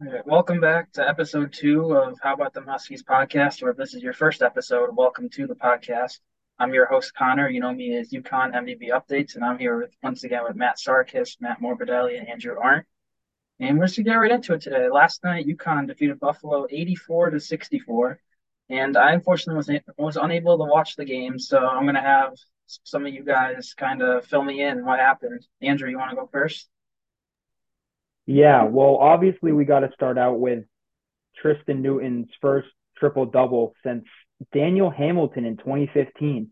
All right, welcome back to episode two of How About Them Huskies podcast, or if this is your first episode, welcome to the podcast. I'm your host, Connor. You know me as UConn MVP Updates, and I'm here with, once again with Matt Sarkis, Matt Morbidelli, and Andrew Arndt. And we're just going to get right into it today. Last night, UConn defeated Buffalo 84 to 64. And I unfortunately was, was unable to watch the game. So I'm going to have some of you guys kind of fill me in what happened. Andrew, you want to go first? Yeah, well, obviously we got to start out with Tristan Newton's first triple double since Daniel Hamilton in 2015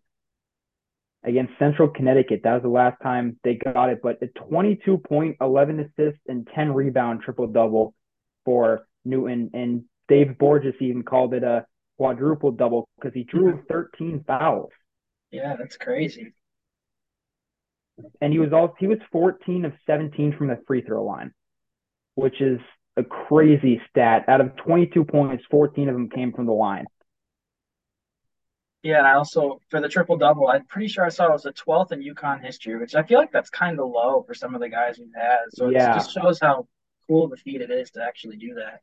against Central Connecticut. That was the last time they got it, but a 22 point, 11 assists, and 10 rebound triple double for Newton. And Dave Borges even called it a quadruple double because he drew 13 fouls. Yeah, that's crazy. And he was all he was 14 of 17 from the free throw line, which is a crazy stat. Out of 22 points, 14 of them came from the line. Yeah, and I also for the triple double, I'm pretty sure I saw it was the 12th in UConn history, which I feel like that's kind of low for some of the guys we've had. So yeah. it just shows how cool of a feat it is to actually do that.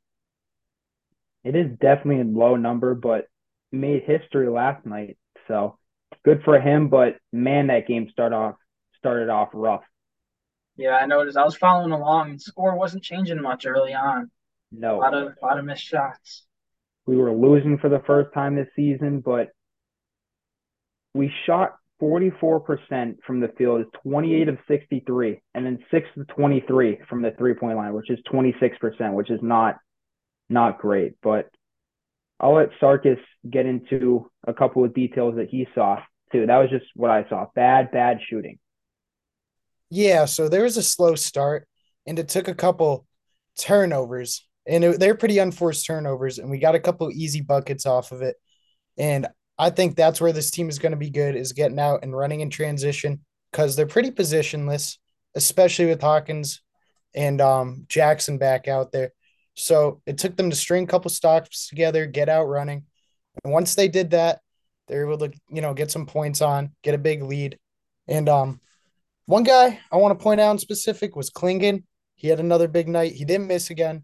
It is definitely a low number, but made history last night. So good for him. But man, that game started off started off rough. Yeah, I noticed. I was following along. The score wasn't changing much early on. No, a lot of a lot of missed shots. We were losing for the first time this season, but we shot 44% from the field, is 28 of 63, and then 6 of 23 from the three point line, which is 26%, which is not not great. But I'll let Sarkis get into a couple of details that he saw too. That was just what I saw. Bad, bad shooting. Yeah, so there was a slow start, and it took a couple turnovers, and it, they're pretty unforced turnovers, and we got a couple easy buckets off of it. And I think that's where this team is going to be good is getting out and running in transition because they're pretty positionless, especially with Hawkins and um, Jackson back out there. So it took them to string a couple stops together, get out running. And once they did that, they're able to, you know, get some points on, get a big lead. And um, one guy I want to point out in specific was Clingan. He had another big night. He didn't miss again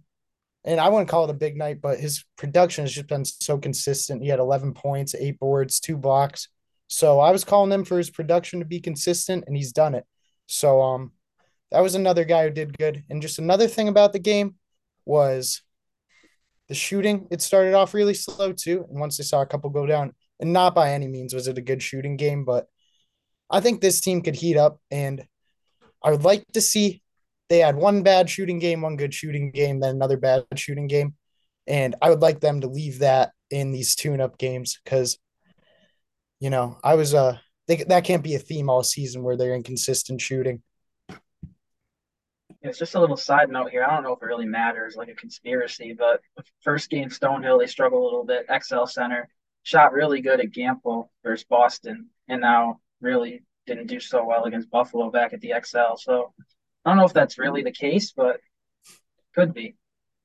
and I wouldn't call it a big night, but his production has just been so consistent. He had 11 points, eight boards, two blocks. So I was calling him for his production to be consistent, and he's done it. So um, that was another guy who did good. And just another thing about the game was the shooting. It started off really slow too, and once they saw a couple go down, and not by any means was it a good shooting game, but I think this team could heat up, and I would like to see they had one bad shooting game, one good shooting game, then another bad shooting game. And I would like them to leave that in these tune up games because, you know, I was, uh, they, that can't be a theme all season where they're inconsistent shooting. It's just a little side note here. I don't know if it really matters, like a conspiracy, but first game Stonehill, they struggled a little bit. XL Center shot really good at Gamble versus Boston, and now really didn't do so well against Buffalo back at the XL. So I don't know if that's really the case, but could be.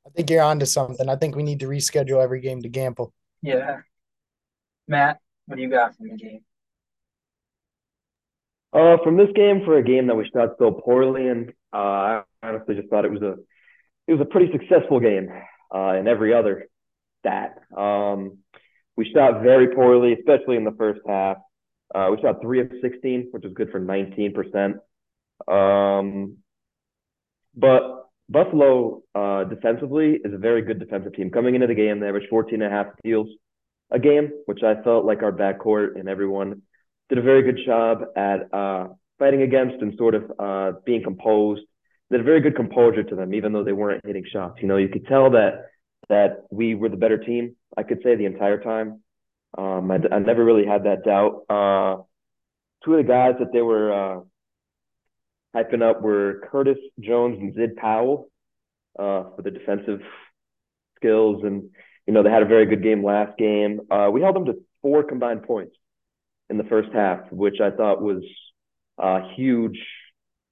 I think you're onto something. I think we need to reschedule every game to Gamble. Yeah. Matt, what do you got from the game? Uh, from this game, for a game that we shot so poorly, and uh, I honestly just thought it was a it was a pretty successful game uh, in every other stat. Um, we shot very poorly, especially in the first half. Uh, we shot three of sixteen, which is good for nineteen percent. Um, but Buffalo uh, defensively is a very good defensive team. Coming into the game, they averaged 14 and a half steals a game, which I felt like our backcourt and everyone did a very good job at uh, fighting against and sort of uh, being composed. They had a very good composure to them, even though they weren't hitting shots. You know, you could tell that that we were the better team. I could say the entire time. Um, I, I never really had that doubt. Uh, two of the guys that they were uh, hyping up were Curtis Jones and Zid Powell uh, for the defensive skills. And, you know, they had a very good game last game. Uh, we held them to four combined points in the first half, which I thought was a huge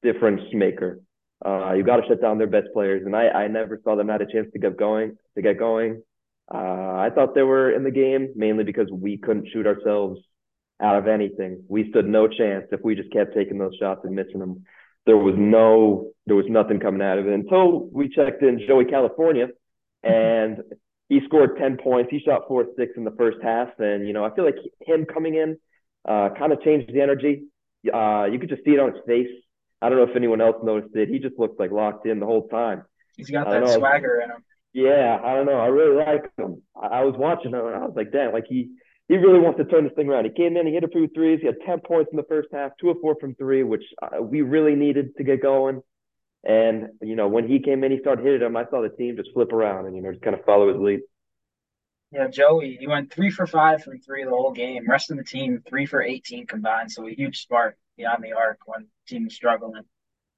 difference maker. Uh, you got to shut down their best players, and I, I never saw them had a chance to get going. To get going, I thought they were in the game mainly because we couldn't shoot ourselves out of anything. We stood no chance if we just kept taking those shots and missing them there was no there was nothing coming out of it until we checked in Joey Calcaterra, and he scored 10 points. He shot four six in the first half. And, you know, I feel like him coming in uh, kind of changed the energy. Uh, you could just see it on his face. I don't know if anyone else noticed it. He just looked like locked in the whole time. He's got that swagger in him. Yeah, I don't know. I really like him. I, I was watching him and I was like, damn, like he he really wants to turn this thing around. He came in, he hit a few threes. He had 10 points in the first half, two of four from three, which uh, we really needed to get going. And, you know, when he came in, he started hitting them. I saw the team just flip around and, you know, just kind of follow his lead. Yeah, Joey, he went three for five from three the whole game. Rest of the team, three for 18 combined. So a huge spark beyond the arc when the team was struggling.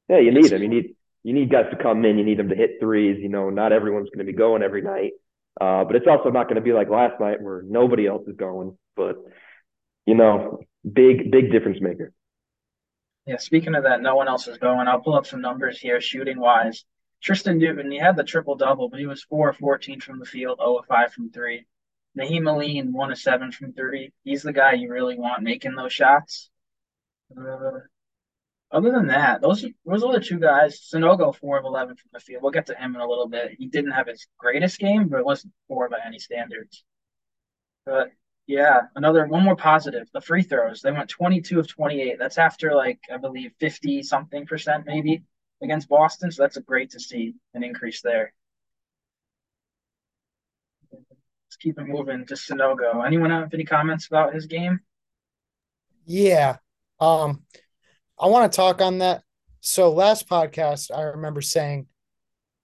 Yeah, you need him. You need you need guys to come in. You need them to hit threes. You know, not everyone's going to be going every night. Uh, but it's also not going to be like last night where nobody else is going. But you know, big big difference maker. Yeah, speaking of that, no one else is going. I'll pull up some numbers here, shooting wise. Tristan Newton, he had the triple double, but he was 4 of 14 from the field, 0 of 5 from three. Nahiem Alleyne, 1 of 7 from 30. He's the guy you really want making those shots. Uh, other than that, those those are the two guys. Sanogo, 4 of 11 from the field. We'll get to him in a little bit. He didn't have his greatest game, but it wasn't poor by any standards. But yeah, another one more positive. The free throws. They went 22 of 28. That's after like I believe 50 something percent maybe against Boston. So that's a great to see an increase there. Let's keep it moving to Sanogo. Anyone have any comments about his game? Yeah. Um I want to talk on that. So last podcast I remember saying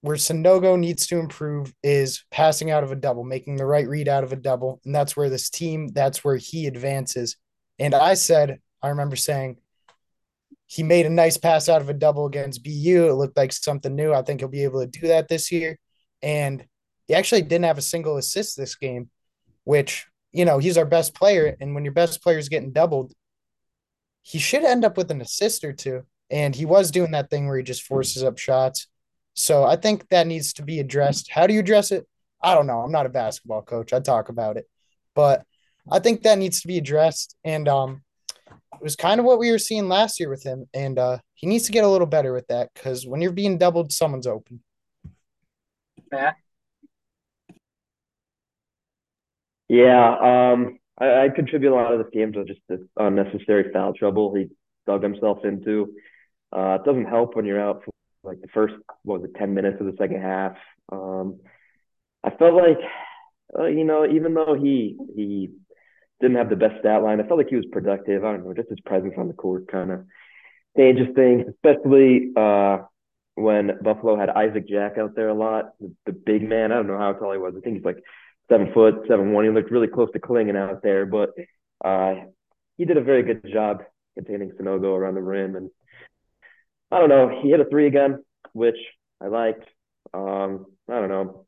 where Sanogo needs to improve is passing out of a double, making the right read out of a double. And that's where this team, that's where he advances. And I said, I remember saying, he made a nice pass out of a double against BU. It looked like something new. I think he'll be able to do that this year. And he actually didn't have a single assist this game, which, you know, he's our best player. And when your best player is getting doubled, he should end up with an assist or two. And he was doing that thing where he just forces up shots. So I think that needs to be addressed. How do you address it? I don't know. I'm not a basketball coach. I talk about it, but I think that needs to be addressed. And um, it was kind of what we were seeing last year with him, and uh, he needs to get a little better with that because when you're being doubled, someone's open. Yeah. Yeah, um, I, I contribute a lot of this game to just the unnecessary foul trouble he dug himself into. Uh, it doesn't help when you're out for like the first what was it ten minutes of the second half. Um, I felt like uh, you know even though he he didn't have the best stat line, I felt like he was productive. I don't know, just his presence on the court kind of changes things, especially uh, when Buffalo had Isaac Jack out there a lot, the, the big man. I don't know how tall he was. I think he's like seven foot, seven one. He looked really close to Clingan out there, but uh, he did a very good job containing Sanogo around the rim and I don't know. He hit a three again, which I liked. Um, I don't know.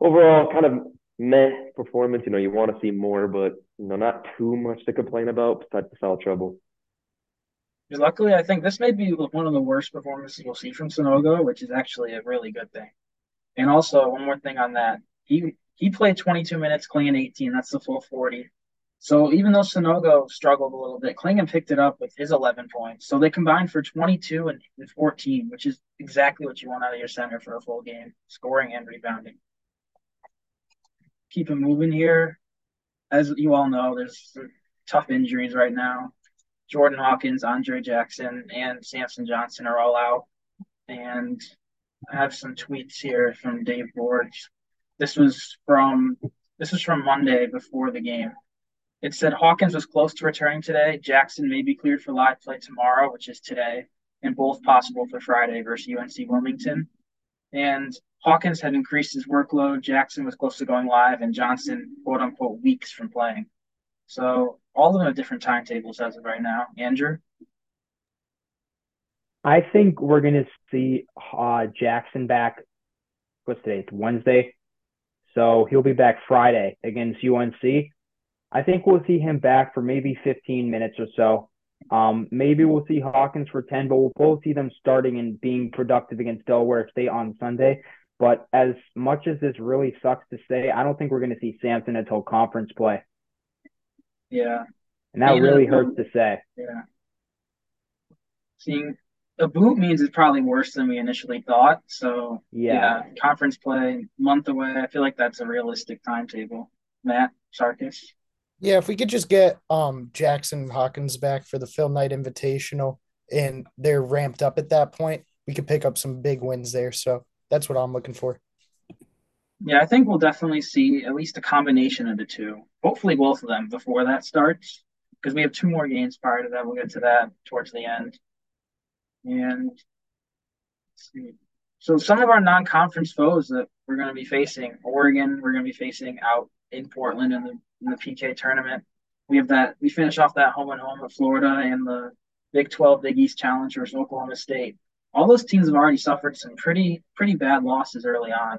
Overall, kind of meh performance. You know, you want to see more, but you know, not too much to complain about besides the foul trouble. Luckily, I think this may be one of the worst performances we'll see from Sanogo, which is actually a really good thing. And also, one more thing on that, he he played 22 minutes, Clingan 18. That's the full 40. So even though Sanogo struggled a little bit, Clingan picked it up with his 11 points. So they combined for 22 and 14, which is exactly what you want out of your center for a full game, scoring and rebounding. Keep it moving here. As you all know, there's tough injuries right now. Jordan Hawkins, Andre Jackson, and Samson Johnson are all out. And I have some tweets here from Dave Borge. This was from this was from Monday before the game. It said Hawkins was close to returning today. Jackson may be cleared for live play tomorrow, which is today, and both possible for Friday versus UNC Wilmington. And Hawkins had increased his workload. Jackson was close to going live, and Johnson, quote unquote, weeks from playing. So all of them have different timetables as of right now. Andrew? I think we're going to see uh, Jackson back. What's today? It's Wednesday. So he'll be back Friday against UNC. I think we'll see him back for maybe 15 minutes or so. Um, maybe we'll see Hawkins for 10, but we'll both see them starting and being productive against Delaware State on Sunday. But as much as this really sucks to say, I don't think we're going to see Samson until conference play. Yeah. And that really hurts to say. Yeah. Seeing a boot means it's probably worse than we initially thought. So Yeah. yeah, conference play month away. I feel like that's a realistic timetable. Matt Sarkis. Yeah, if we could just get um Jackson Hawkins back for the Phil Knight Invitational and they're ramped up at that point, we could pick up some big wins there. So that's what I'm looking for. Yeah, I think we'll definitely see at least a combination of the two. Hopefully, both of them before that starts, because we have two more games prior to that. We'll get to that towards the end. And. So some of our non-conference foes that we're going to be facing, Oregon, we're going to be facing out in Portland in the in the PK tournament. We have that. We finish off that home and home with Florida and the Big 12 Big East challengers, Oklahoma State. All those teams have already suffered some pretty pretty bad losses early on.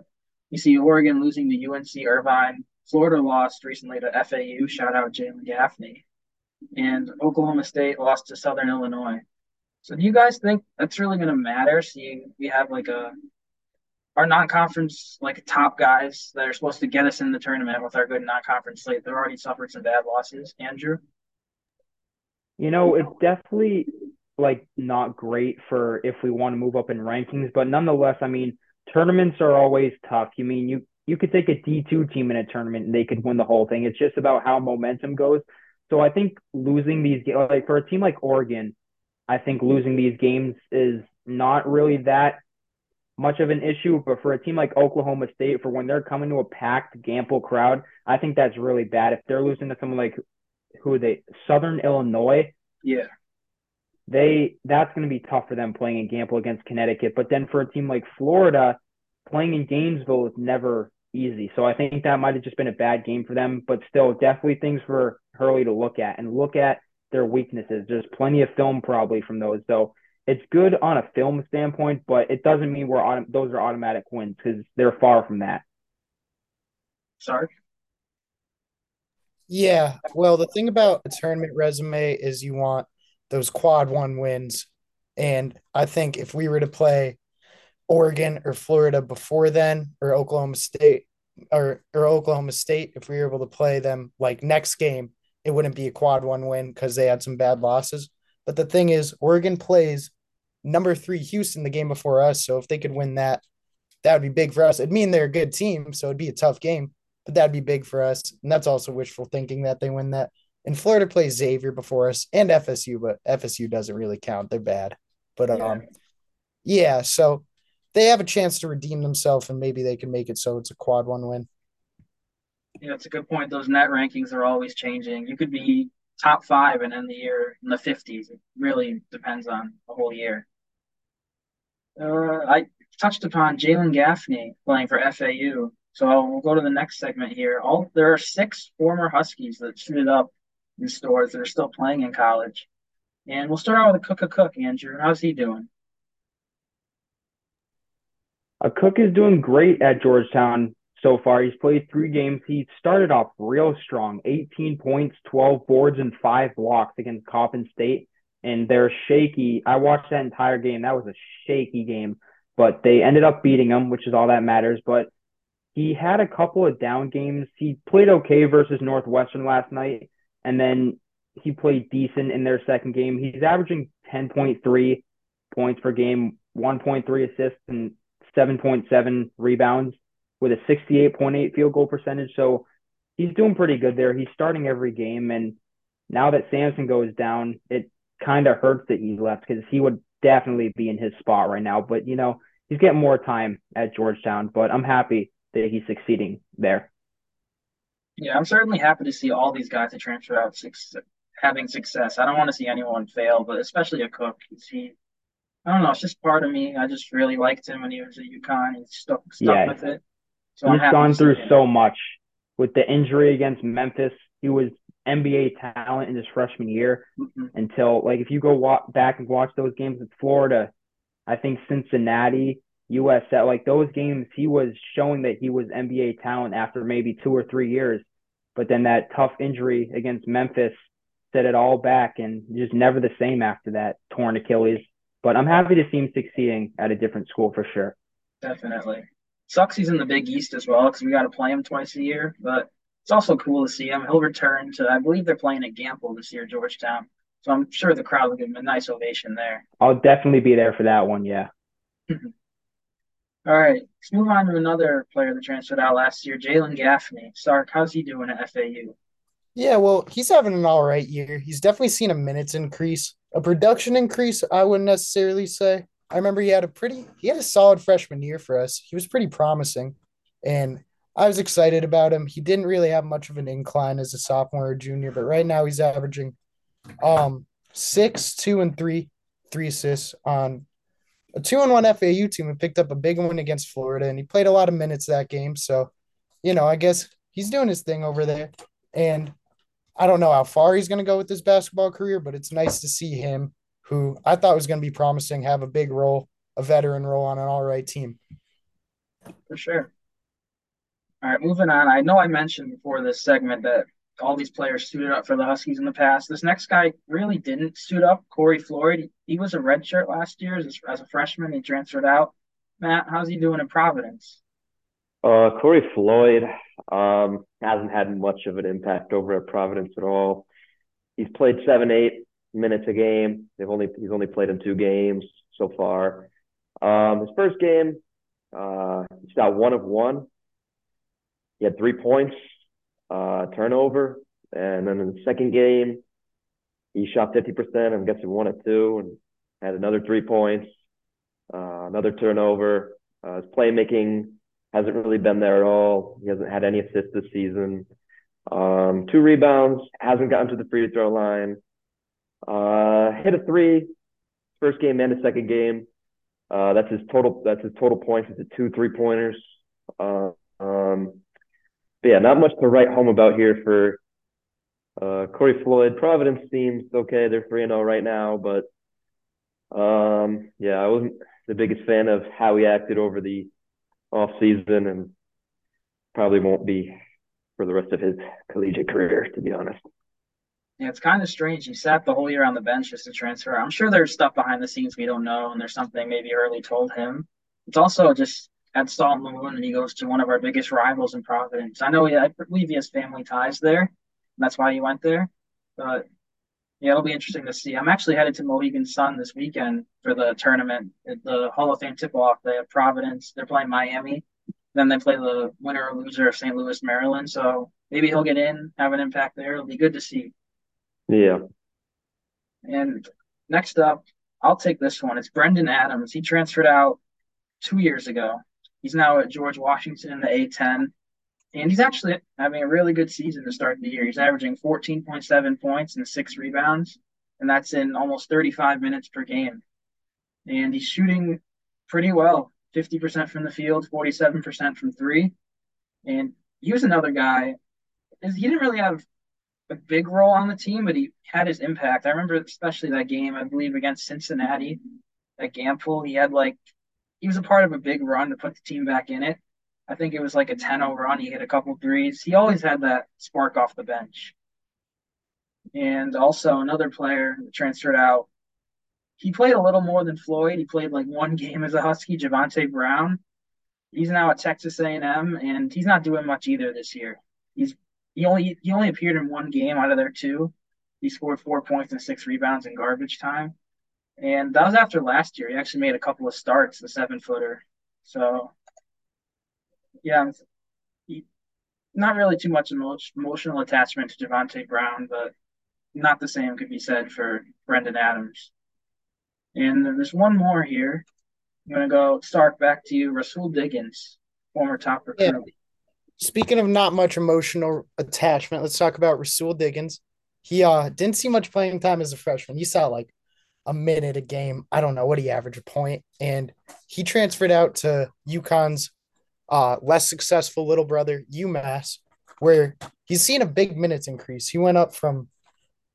You see Oregon losing to UNC Irvine. Florida lost recently to FAU. Shout out Jalen Gaffney. And Oklahoma State lost to Southern Illinois. So do you guys think that's really going to matter? Seeing we have like a our non-conference like top guys that are supposed to get us in the tournament with our good non-conference slate. They've already suffered some bad losses. Andrew. You know, it's definitely like not great for if we want to move up in rankings, but nonetheless, I mean, tournaments are always tough. You mean you you could take a D2 team in a tournament and they could win the whole thing. It's just about how momentum goes. So I think losing these like for a team like Oregon, I think losing these games is not really that much of an issue. But for a team like Oklahoma State, for when they're coming to a packed Gamble crowd, I think that's really bad. If they're losing to someone like who are they, Southern Illinois, Yeah. they that's going to be tough for them playing in Gamble against Connecticut. But then for a team like Florida, playing in Gainesville is never easy. So I think that might have just been a bad game for them. But still, definitely things for Hurley to look at and look at their weaknesses. There's plenty of film probably from those. So it's good on a film standpoint, but it doesn't mean we're on those are automatic wins because they're far from that. Sorry. Yeah, well, the thing about a tournament resume is you want those quad one wins. And I think if we were to play Oregon or Florida before then, or Oklahoma State or or Oklahoma State, if we were able to play them like next game, it wouldn't be a quad one win because they had some bad losses. But the thing is, Oregon plays number three Houston the game before us. So if they could win that, that would be big for us. It'd mean they're a good team, so it'd be a tough game, but that'd be big for us. And that's also wishful thinking that they win that. And Florida plays Xavier before us and FSU, but FSU doesn't really count. They're bad. But um yeah, so they have a chance to redeem themselves and maybe they can make it so it's a quad one win. Yeah, it's a good point. Those net rankings are always changing. You could be top five and end the year in the 50s. It really depends on the whole year. Uh, I touched upon Jalen Gaffney playing for FAU. So we'll go to the next segment here. All there are six former Huskies that suited up in Storrs that are still playing in college. And we'll start out with Akok Akok, Andrew. How's he doing? Akok is doing great at Georgetown so far. He's played three games. He started off real strong 18 points, 12 boards, and five blocks against Coppin State. And they're shaky. I watched that entire game. That was a shaky game, but they ended up beating him, which is all that matters. But he had a couple of down games. He played okay versus Northwestern last night, and then he played decent in their second game. He's averaging 10.3 points per game, 1.3 assists, and 7.7 rebounds with a 68.8 field goal percentage. So he's doing pretty good there. He's starting every game. And now that Samson goes down, it kind of hurts that he left because he would definitely be in his spot right now. But, you know, he's getting more time at Georgetown, but I'm happy that he's succeeding there. Yeah, I'm certainly happy to see all these guys that transfer out having success. I don't want to see anyone fail, but especially Akok. He, I don't know, it's just part of me. I just really liked him when he was at UConn. He stuck stuck yeah. with it. So he's gone through so much with the injury against Memphis. He was NBA talent in his freshman year mm-hmm. until like if you go walk back and watch those games with Florida, I think Cincinnati, USF, like those games, he was showing that he was NBA talent after maybe two or three years. But then that tough injury against Memphis set it all back and just never the same after that torn Achilles. But I'm happy to see him succeeding at a different school for sure. Definitely. Sucks he's in the Big East as well because we got to play him twice a year. But it's also cool to see him. He'll return to, I believe they're playing at Gamble this year, Georgetown. So I'm sure the crowd will give him a nice ovation there. I'll definitely be there for that one. Yeah. All right, let's move on to another player that transferred out last year, Jalen Gaffney. Sark, how's he doing at FAU? Yeah, well, he's having an all right year. He's definitely seen a minutes increase, a production increase. I wouldn't necessarily say. I remember he had a pretty, he had a solid freshman year for us. He was pretty promising, and I was excited about him. He didn't really have much of an incline as a sophomore or junior, but right now he's averaging um six, two, and three, three assists on a two and one FAU team and picked up a big one against Florida. And he played a lot of minutes that game. So, you know, I guess he's doing his thing over there. And I don't know how far he's going to go with his basketball career, but it's nice to see him, who I thought was going to be promising, have a big role, a veteran role on an all right team. For sure. All right, moving on. I know I mentioned before this segment that all these players suited up for the Huskies in the past. This next guy really didn't suit up. Corey Floyd. He was a redshirt last year as, as a freshman. He transferred out. Matt, how's he doing in Providence? Uh, Corey Floyd um, hasn't had much of an impact over at Providence at all. He's played seven, eight minutes a game. They've only he's only played in two games so far. Um, his first game, uh, he shot one of one. He had three points, uh, turnover, and then in the second game, he shot 50% and gets one at two and had another three points, uh, another turnover. Uh, his playmaking hasn't really been there at all. He hasn't had any assists this season. Um, two rebounds, hasn't gotten to the free throw line. Uh, hit a three, first game and a second game. Uh, that's his total. That's his total points. It's a two three pointers. Uh, um, but yeah, not much to write home about here for uh, Corey Floyd. Providence seems okay. They're 3 and 0 right now, but um, yeah, I wasn't the biggest fan of how he acted over the off season and probably won't be for the rest of his collegiate career, to be honest. Yeah, it's kind of strange. He sat the whole year on the bench just to transfer. I'm sure there's stuff behind the scenes we don't know, and there's something maybe Hurley told him. It's also just at Salt Moon, and he goes to one of our biggest rivals in Providence. I know he, I believe he has family ties there. That's why he went there. But yeah, it'll be interesting to see. I'm actually headed to Mohegan Sun this weekend for the tournament, the Hall of Fame tip-off. They have Providence. They're playing Miami. Then they play the winner or loser of St. Louis, Maryland. So maybe he'll get in, have an impact there. It'll be good to see. Yeah. And next up, I'll take this one. It's Brendan Adams. He transferred out two years ago. He's now at George Washington in the A10. And he's actually having a really good season to start the year. He's averaging 14.7 points and six rebounds, and that's in almost 35 minutes per game. And he's shooting pretty well 50% from the field, 47% from three. And he was another guy. He didn't really have a big role on the team, but he had his impact. I remember especially that game, I believe, against Cincinnati at Gamble. He had like he was a part of a big run to put the team back in it. I think it was like a 10-0 run. He hit a couple threes. He always had that spark off the bench. And also another player transferred out. He played a little more than Floyd. He played like one game as a Husky, Javonte Brown. He's now at Texas A&M, and he's not doing much either this year. He's he only he only appeared in one game out of their two. He scored four points and six rebounds in garbage time. And that was after last year. He actually made a couple of starts, the seven footer. So, yeah, he, not really too much emotional attachment to Javonte Brown, but not the same could be said for Brendan Adams. And there's one more here. I'm going to go Stark back to you. Rahsool Diggins, former top recruit. Yeah. Speaking of not much emotional attachment, let's talk about Rahsool Diggins. He uh didn't see much playing time as a freshman. You saw like a minute a game. I don't know what he averaged a point, and he transferred out to UConn's uh, less successful little brother UMass, where he's seen a big minutes increase. He went up from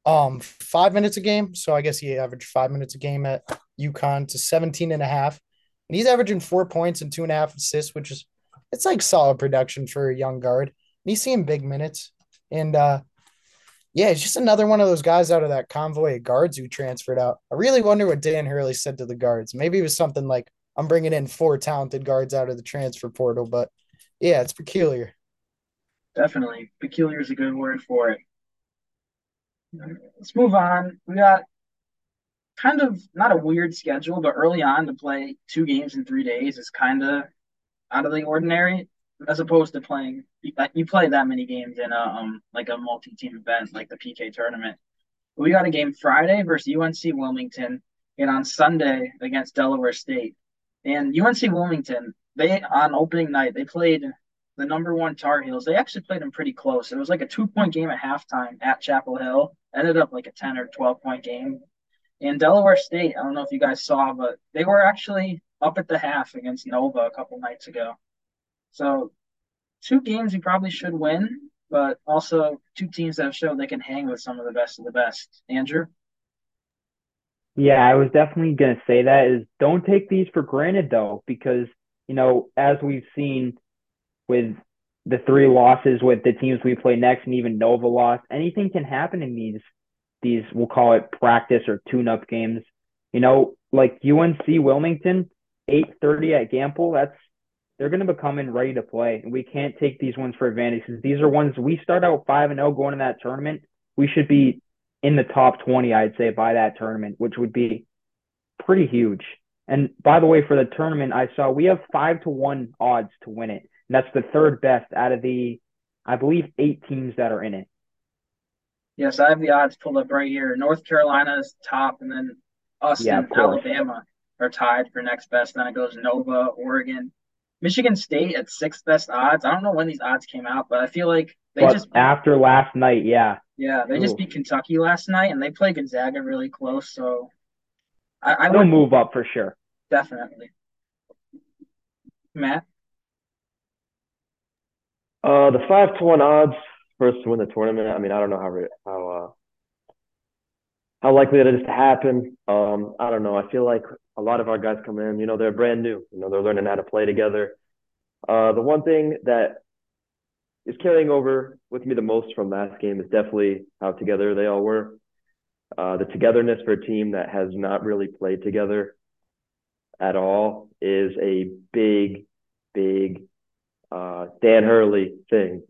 um five minutes a game, so I guess he averaged five minutes a game at UConn to 17 and a half. And he's averaging four points and two and a half assists, which is it's like solid production for a young guard. And he's seeing big minutes. And uh yeah, it's just another one of those guys out of that convoy of guards who transferred out. I really wonder what Dan Hurley said to the guards. Maybe it was something like, I'm bringing in four talented guards out of the transfer portal, but yeah, it's peculiar. Definitely. Peculiar is a good word for it. Let's move on. We got kind of not a weird schedule, but early on to play two games in three days is kind of out of the ordinary, as opposed to playing you play that many games in a um like a multi-team event like the PK tournament. We got a game Friday versus UNC Wilmington, and on Sunday against Delaware State. And UNC Wilmington, they on opening night they played the number one Tar Heels. They actually played them pretty close. It was like a two point game at halftime at Chapel Hill. Ended up like a ten or twelve point game. And Delaware State, I don't know if you guys saw, but they were actually up at the half against Nova a couple nights ago. So two games you probably should win, but also two teams that have shown they can hang with some of the best of the best. Andrew? Yeah, I was definitely going to say that is don't take these for granted though, because, you know, as we've seen with the three losses with the teams we play next and even Nova lost, anything can happen in these, these, we'll call it practice or tune up games. You know, like UNC Wilmington, 830 at Gamble, that's they're going to become in ready to play. And we can't take these ones for advantage because these are ones we start out 5 and 0 going to that tournament. We should be in the top 20, I'd say, by that tournament, which would be pretty huge. And by the way, for the tournament, I saw we have five to one odds to win it. And that's the third best out of the, I believe, eight teams that are in it. Yes, I have the odds pulled up right here. North Carolina is top, and then us yeah, Alabama are tied for next best. Then it goes Nova, Oregon, Michigan State at sixth best odds. I don't know when these odds came out, but I feel like they but just after last night, yeah. Yeah, they Ooh. just beat Kentucky last night, and they play Gonzaga really close. So I, I will move up for sure. Definitely, Matt. Uh, the five to one odds for us to win the tournament. I mean, I don't know how how how likely it is to happen. Um, I don't know. I feel like a lot of our guys come in, you know, they're brand new. You know, they're learning how to play together. Uh, the one thing that is carrying over with me the most from last game is definitely how together they all were. Uh, the togetherness for a team that has not really played together at all is a big, big uh, Dan Hurley thing.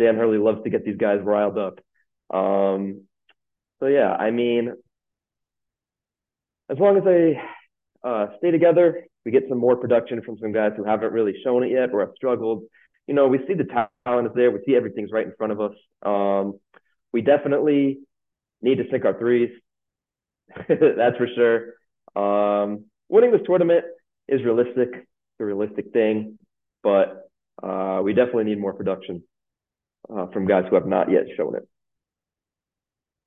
Dan Hurley loves to get these guys riled up. Um, so yeah, I mean, as long as they uh, stay together, we get some more production from some guys who haven't really shown it yet or have struggled. You know, we see the talent is there. We see everything's right in front of us. Um, we definitely need to sink our threes. That's for sure. Um, winning this tournament is realistic. It's a realistic thing, but uh, we definitely need more production uh, from guys who have not yet shown it.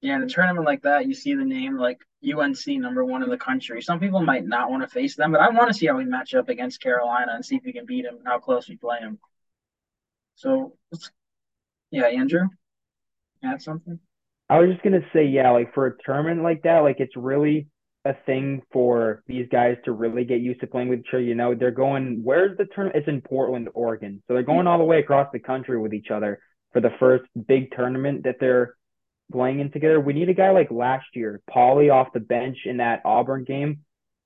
Yeah, in a tournament like that, you see the name like UNC number one in the country. Some people might not want to face them, but I want to see how we match up against Carolina and see if we can beat them and how close we play them. So, yeah, Andrew, add something. I was just gonna say, yeah, like for a tournament like that, like it's really a thing for these guys to really get used to playing with each other. You know, they're going. Where's the tournament? It's in Portland, Oregon. So they're going all the way across the country with each other for the first big tournament that they're playing in together. We need a guy like last year, Polley off the bench in that Auburn game.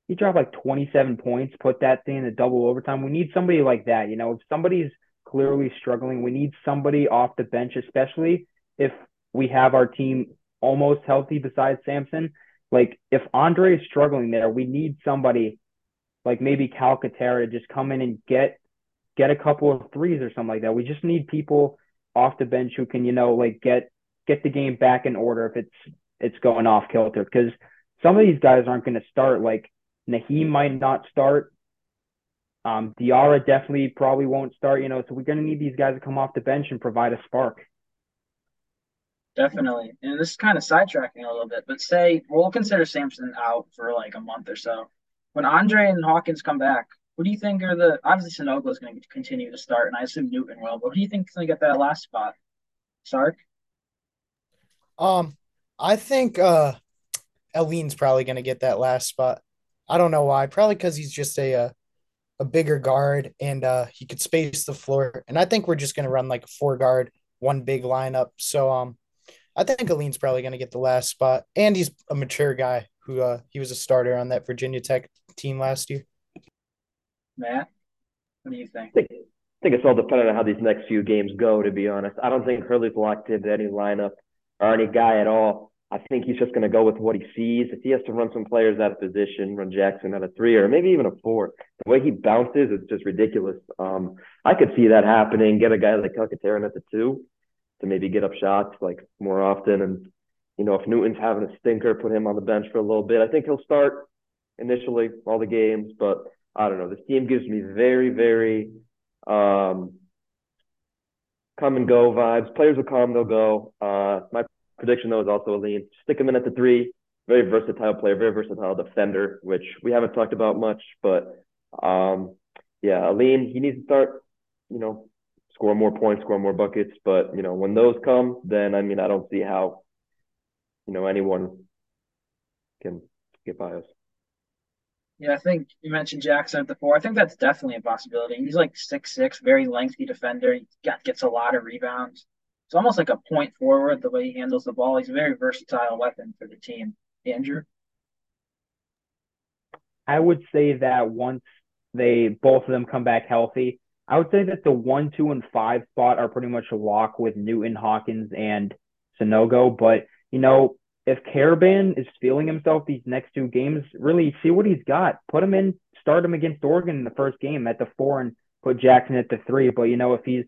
He dropped like 27 points, put that thing in the double overtime. We need somebody like that. You know, if somebody's clearly struggling, we need somebody off the bench, especially if we have our team almost healthy besides Samson. Like if Andre is struggling there, we need somebody like maybe Calcaterra to just come in and get get a couple of threes or something like that. We just need people off the bench who can, you know, like get get the game back in order if it's it's going off kilter because some of these guys aren't going to start. Like Nahiem might not start. Um, Diarra definitely probably won't start. You know, so we're going to need these guys to come off the bench and provide a spark. Definitely, and this is kind of sidetracking a little bit, but say we'll consider Samson out for like a month or so. When Andre and Hawkins come back, what do you think are the obviously Sanogo is going to continue to start, and I assume Newton will. But who do you think is going to get that last spot? Sark. Um, I think uh, Alleyne's probably going to get that last spot. I don't know why. Probably because he's just a, a, uh, a bigger guard and uh, he could space the floor. And I think we're just going to run like a four guard, one big lineup. So um, I think Alleyne's probably going to get the last spot. And he's a mature guy who uh, he was a starter on that Virginia Tech team last year. Matt, what do you think? I think, I think it's all dependent on how these next few games go. To be honest, I don't think Hurley's locked into any lineup any guy at all. I think he's just going to go with what he sees. If he has to run some players out of position, run Jackson out of three or maybe even a four, the way he bounces is just ridiculous. Um, I could see that happening. Get a guy like Calcaterra at the two to maybe get up shots like more often. And you know, if Newton's having a stinker, put him on the bench for a little bit. I think he'll start initially all the games, but I don't know. This team gives me very, very um, come and go vibes. Players will come, they'll go. Uh, my prediction though is also Alleyne. Stick him in at the three. Very versatile player, very versatile defender, which we haven't talked about much. But um, yeah, Alleyne, he needs to start, you know, score more points, score more buckets. But you know, when those come, then I mean, I don't see how, you know, anyone can get by us. Yeah, I think you mentioned Jackson at the four. I think that's definitely a possibility. He's like six six, very lengthy defender. He got, gets a lot of rebounds. It's almost like a point forward the way he handles the ball. He's a very versatile weapon for the team. Andrew? I would say that once they both of them come back healthy, I would say that the one, two, and five spot are pretty much a lock with Newton, Hawkins, and Sanogo. But you know, if Karaban is feeling himself these next two games, really see what he's got. Put him in, start him against Oregon in the first game at the four, and put Jackson at the three. But you know, if he's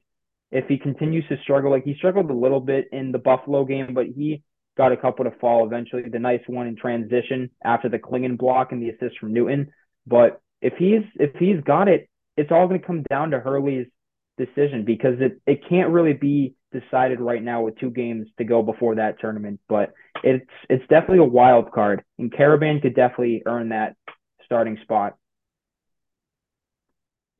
if he continues to struggle, like he struggled a little bit in the Buffalo game, but he got a couple to fall eventually. The nice one in transition after the Clingan block and the assist from Newton. But if he's if he's got it, it's all going to come down to Hurley's decision because it it can't really be decided right now with two games to go before that tournament. But it's it's definitely a wild card, and Karaban could definitely earn that starting spot.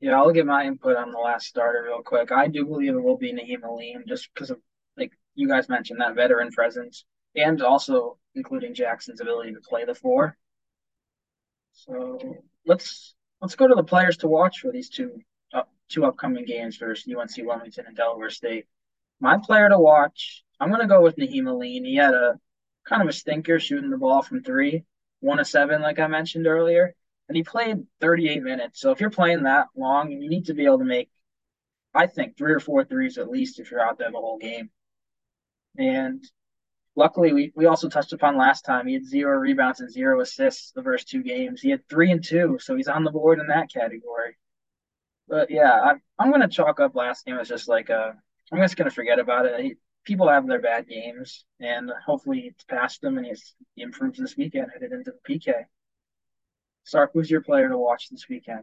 Yeah, I'll give my input on the last starter real quick. I do believe it will be Nahiem Alleyne just because of like you guys mentioned that veteran presence and also including Jackson's ability to play the four. So let's let's go to the players to watch for these two uh, two upcoming games versus UNC Wilmington and Delaware State. My player to watch, I'm gonna go with Nahiem Alleyne. He had a kind of a stinker shooting the ball from three, one of seven, like I mentioned earlier and he played 38 minutes. So if you're playing that long, you need to be able to make, I think, three or four threes at least if you're out there the whole game. And luckily, we, we also touched upon last time he had zero rebounds and zero assists the first two games. He had three and two, so he's on the board in that category. But yeah, I'm, I'm going to chalk up last game as just like a, I'm just going to forget about it. He, people have their bad games, and hopefully it's past them and he's, he improves this weekend, headed into the PK. Sark, who's your player to watch this weekend?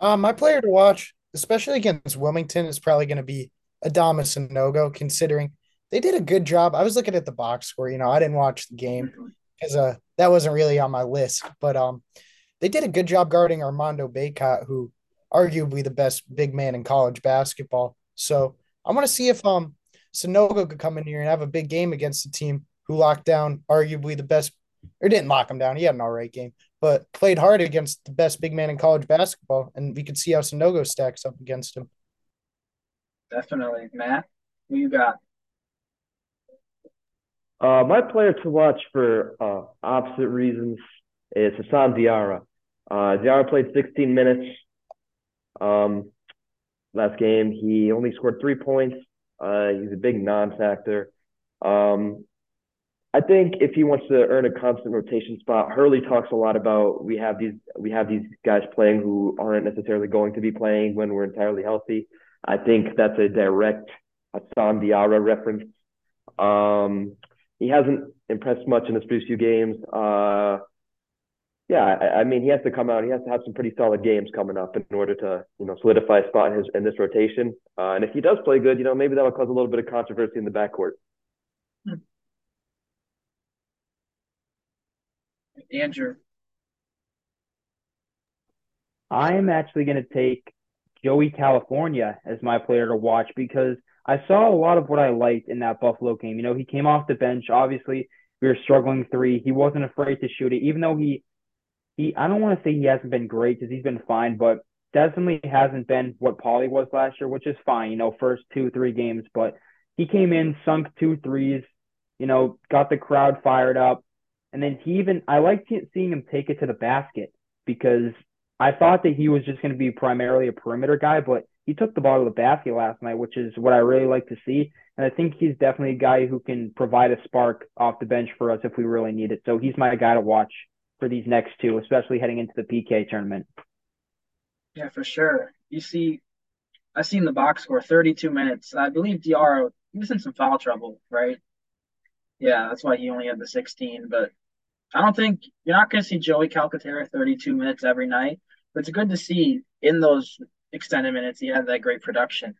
Um, my player to watch, especially against Wilmington, is probably going to be Adama Sanogo, considering they did a good job. I was looking at the box score. You know, I didn't watch the game because uh, that wasn't really on my list. But um, they did a good job guarding Armando Bacot, who arguably the best big man in college basketball. So I want to see if um Sanogo could come in here and have a big game against the team who locked down arguably the best or didn't lock him down. He had an all right game, but played hard against the best big man in college basketball, and we could see how Sanogo stacks up against him. Definitely, Matt. Who you got? Uh, my player to watch for uh, opposite reasons is Hassan Diarra. Uh, Diarra played 16 minutes um, last game. He only scored three points. Uh, he's a big non-factor. Um, I think if he wants to earn a constant rotation spot, Hurley talks a lot about we have these we have these guys playing who aren't necessarily going to be playing when we're entirely healthy. I think that's a direct Hassan Diarra reference. Um, he hasn't impressed much in his first few games. Uh, yeah, I, I, mean he has to come out. He has to have some pretty solid games coming up in order to you know solidify a spot in, his, in this rotation. Uh, and if he does play good, you know maybe that'll cause a little bit of controversy in the backcourt. Andrew. I'm actually going to take Joey Calcaterra as my player to watch because I saw a lot of what I liked in that Buffalo game. You know, he came off the bench. Obviously, we were struggling three. He wasn't afraid to shoot it, even though he, he I don't want to say he hasn't been great because he's been fine, but definitely hasn't been what Polley was last year, which is fine. You know, first two, three games, but he came in, sunk two threes, you know, got the crowd fired up. And then he even, I liked seeing him take it to the basket because I thought that he was just going to be primarily a perimeter guy, but he took the ball to the basket last night, which is what I really like to see. And I think he's definitely a guy who can provide a spark off the bench for us if we really need it. So he's my guy to watch for these next two, especially heading into the PK tournament. Yeah, for sure. You see, I seen the box score 32 minutes. I believe Diarra he was in some foul trouble, right? Yeah, that's why he only had the 16. But I don't think you're not going to see Joey Calcaterra 32 minutes every night. But it's good to see in those extended minutes he had that great production.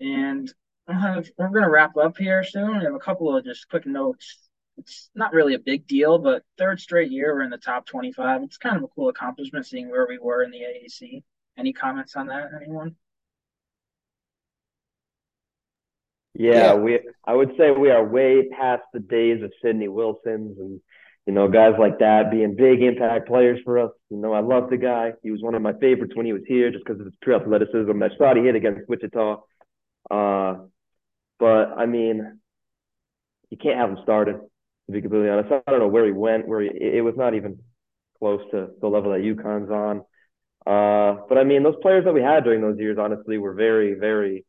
And have, we're going to wrap up here soon. We have a couple of just quick notes. It's not really a big deal, but third straight year we're in the top 25. It's kind of a cool accomplishment seeing where we were in the AAC. Any comments on that, anyone? Yeah, yeah, we I would say we are way past the days of Sidney Wilson's and you know guys like that being big impact players for us. You know, I love the guy. He was one of my favorites when he was here just because of his pure athleticism. That shot he hit against Wichita. Uh, but I mean, you can't have him started. To be completely honest, I don't know where he went. Where he, it was not even close to the level that UConn's on. Uh, but I mean, those players that we had during those years, honestly, were very, very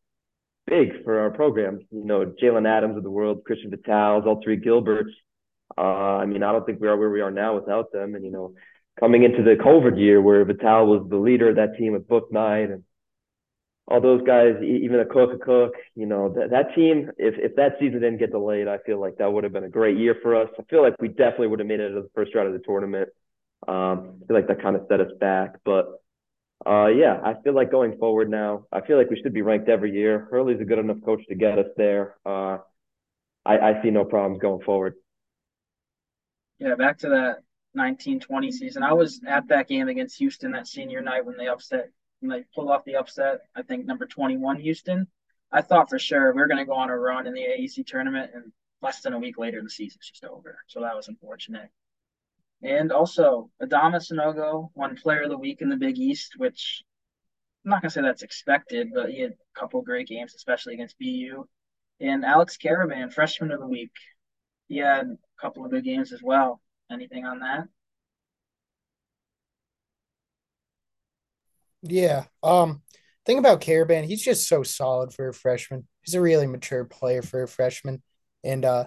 big for our program. You know, Jalen Adams of the world, Christian Vitals, all three Gilberts. Uh, I mean, I don't think we are where we are now without them. And you know, coming into the COVID year where Vital was the leader of that team with Bouknight and all those guys, even Akok, a Cook, you know, that, that team, if, if that season didn't get delayed, I feel like that would have been a great year for us. I feel like we definitely would have made it to the first round of the tournament. Um, I feel like that kind of set us back. But uh, yeah, I feel like going forward now, I feel like we should be ranked every year. Hurley's a good enough coach to get us there. Uh, I, I see no problems going forward. Yeah, back to that 1920 season. I was at that game against Houston that senior night when they upset, when they pulled off the upset. I think number 21 Houston. I thought for sure we are going to go on a run in the AAC tournament, and less than a week later, the season's just over. So that was unfortunate. And also, Adama Sanogo won Player of the Week in the Big East, which I'm not gonna say that's expected, but he had a couple great games, especially against BU. And Alex Karaban, Freshman of the Week, he had a couple of good games as well. Anything on that? Yeah. Um, thing about Karaban, he's just so solid for a freshman. He's a really mature player for a freshman, and uh,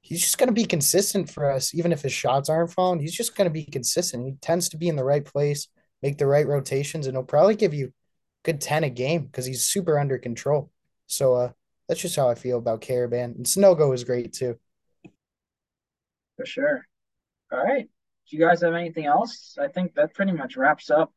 he's just going to be consistent for us, even if his shots aren't falling. He's just going to be consistent. He tends to be in the right place, make the right rotations, and he'll probably give you good 10 a game because he's super under control. So uh, that's just how I feel about Karaban. And Sanogo is great too. For sure. All right. Do you guys have anything else? I think that pretty much wraps up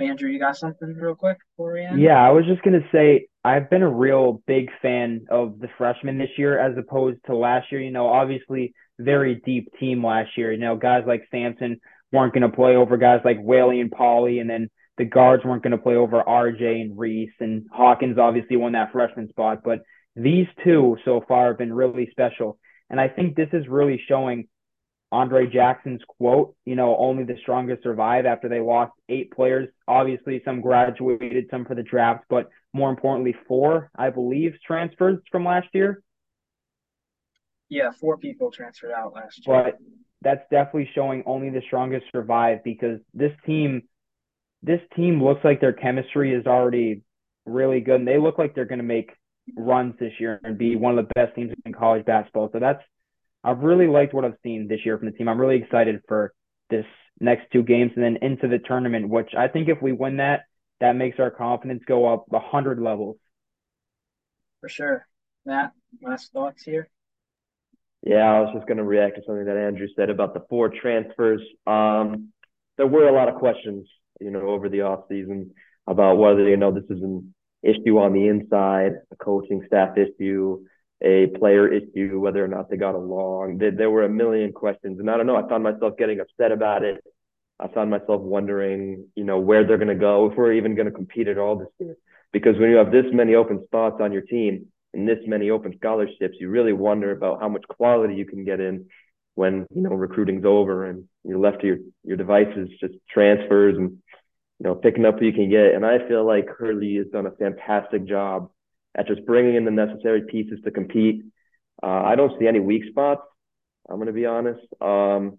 Andrew, you got something real quick for me? Yeah, I was just gonna say I've been a real big fan of the freshmen this year as opposed to last year. You know, obviously very deep team last year. You know, guys like Samson weren't gonna play over guys like Whaley and Polley, and then the guards weren't gonna play over RJ and Reese, and Hawkins obviously won that freshman spot. But these two so far have been really special, and I think this is really showing Andre Jackson's quote, you know, only the strongest survive after they lost eight players. Obviously, some graduated, some for the draft, but more importantly, four, I believe, transfers from last year. Yeah, four people transferred out last year. But that's definitely showing only the strongest survive because this team, this team looks like their chemistry is already really good, and they look like they're going to make runs this year and be one of the best teams in college basketball. So that's I've really liked what I've seen this year from the team. I'm really excited for this next two games and then into the tournament, which I think if we win that, that makes our confidence go up a hundred levels. For sure. Matt, last thoughts here? Yeah, I was just going to react to something that Andrew said about the four transfers. Um, there were a lot of questions, you know, over the off season about whether you know this is an issue on the inside, a coaching staff issue, a player issue, whether or not they got along. There, there were a million questions, and I don't know. I found myself getting upset about it. I found myself wondering, you know, where they're going to go, if we're even going to compete at all this year. Because when you have this many open spots on your team and this many open scholarships, you really wonder about how much quality you can get in when you know recruiting's over and you're left to your your devices, just transfers and you know picking up who you can get. And I feel like Hurley has done a fantastic job at just bringing in the necessary pieces to compete. Uh, I don't see any weak spots. I'm going to be honest. Um,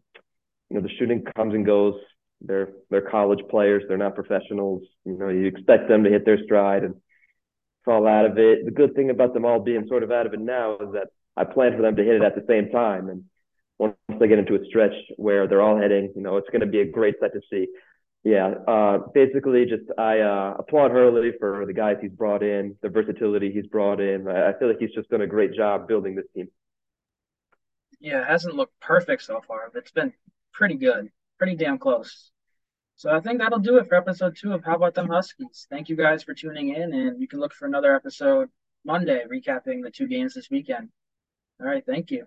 you know, the shooting comes and goes. they're they're college players. They're not professionals. You know, you expect them to hit their stride and fall out of it. The good thing about them all being sort of out of it now is that I plan for them to hit it at the same time. And once they get into a stretch where they're all hitting, you know, it's going to be a great sight to see. Yeah, uh, basically, just I uh, applaud Hurley for the guys he's brought in, the versatility he's brought in. I, I feel like he's just done a great job building this team. Yeah, it hasn't looked perfect so far, but it's been pretty good, pretty damn close. So I think that'll do it for episode two of How About Them Huskies. Thank you guys for tuning in, and you can look for another episode Monday recapping the two games this weekend. All right, thank you.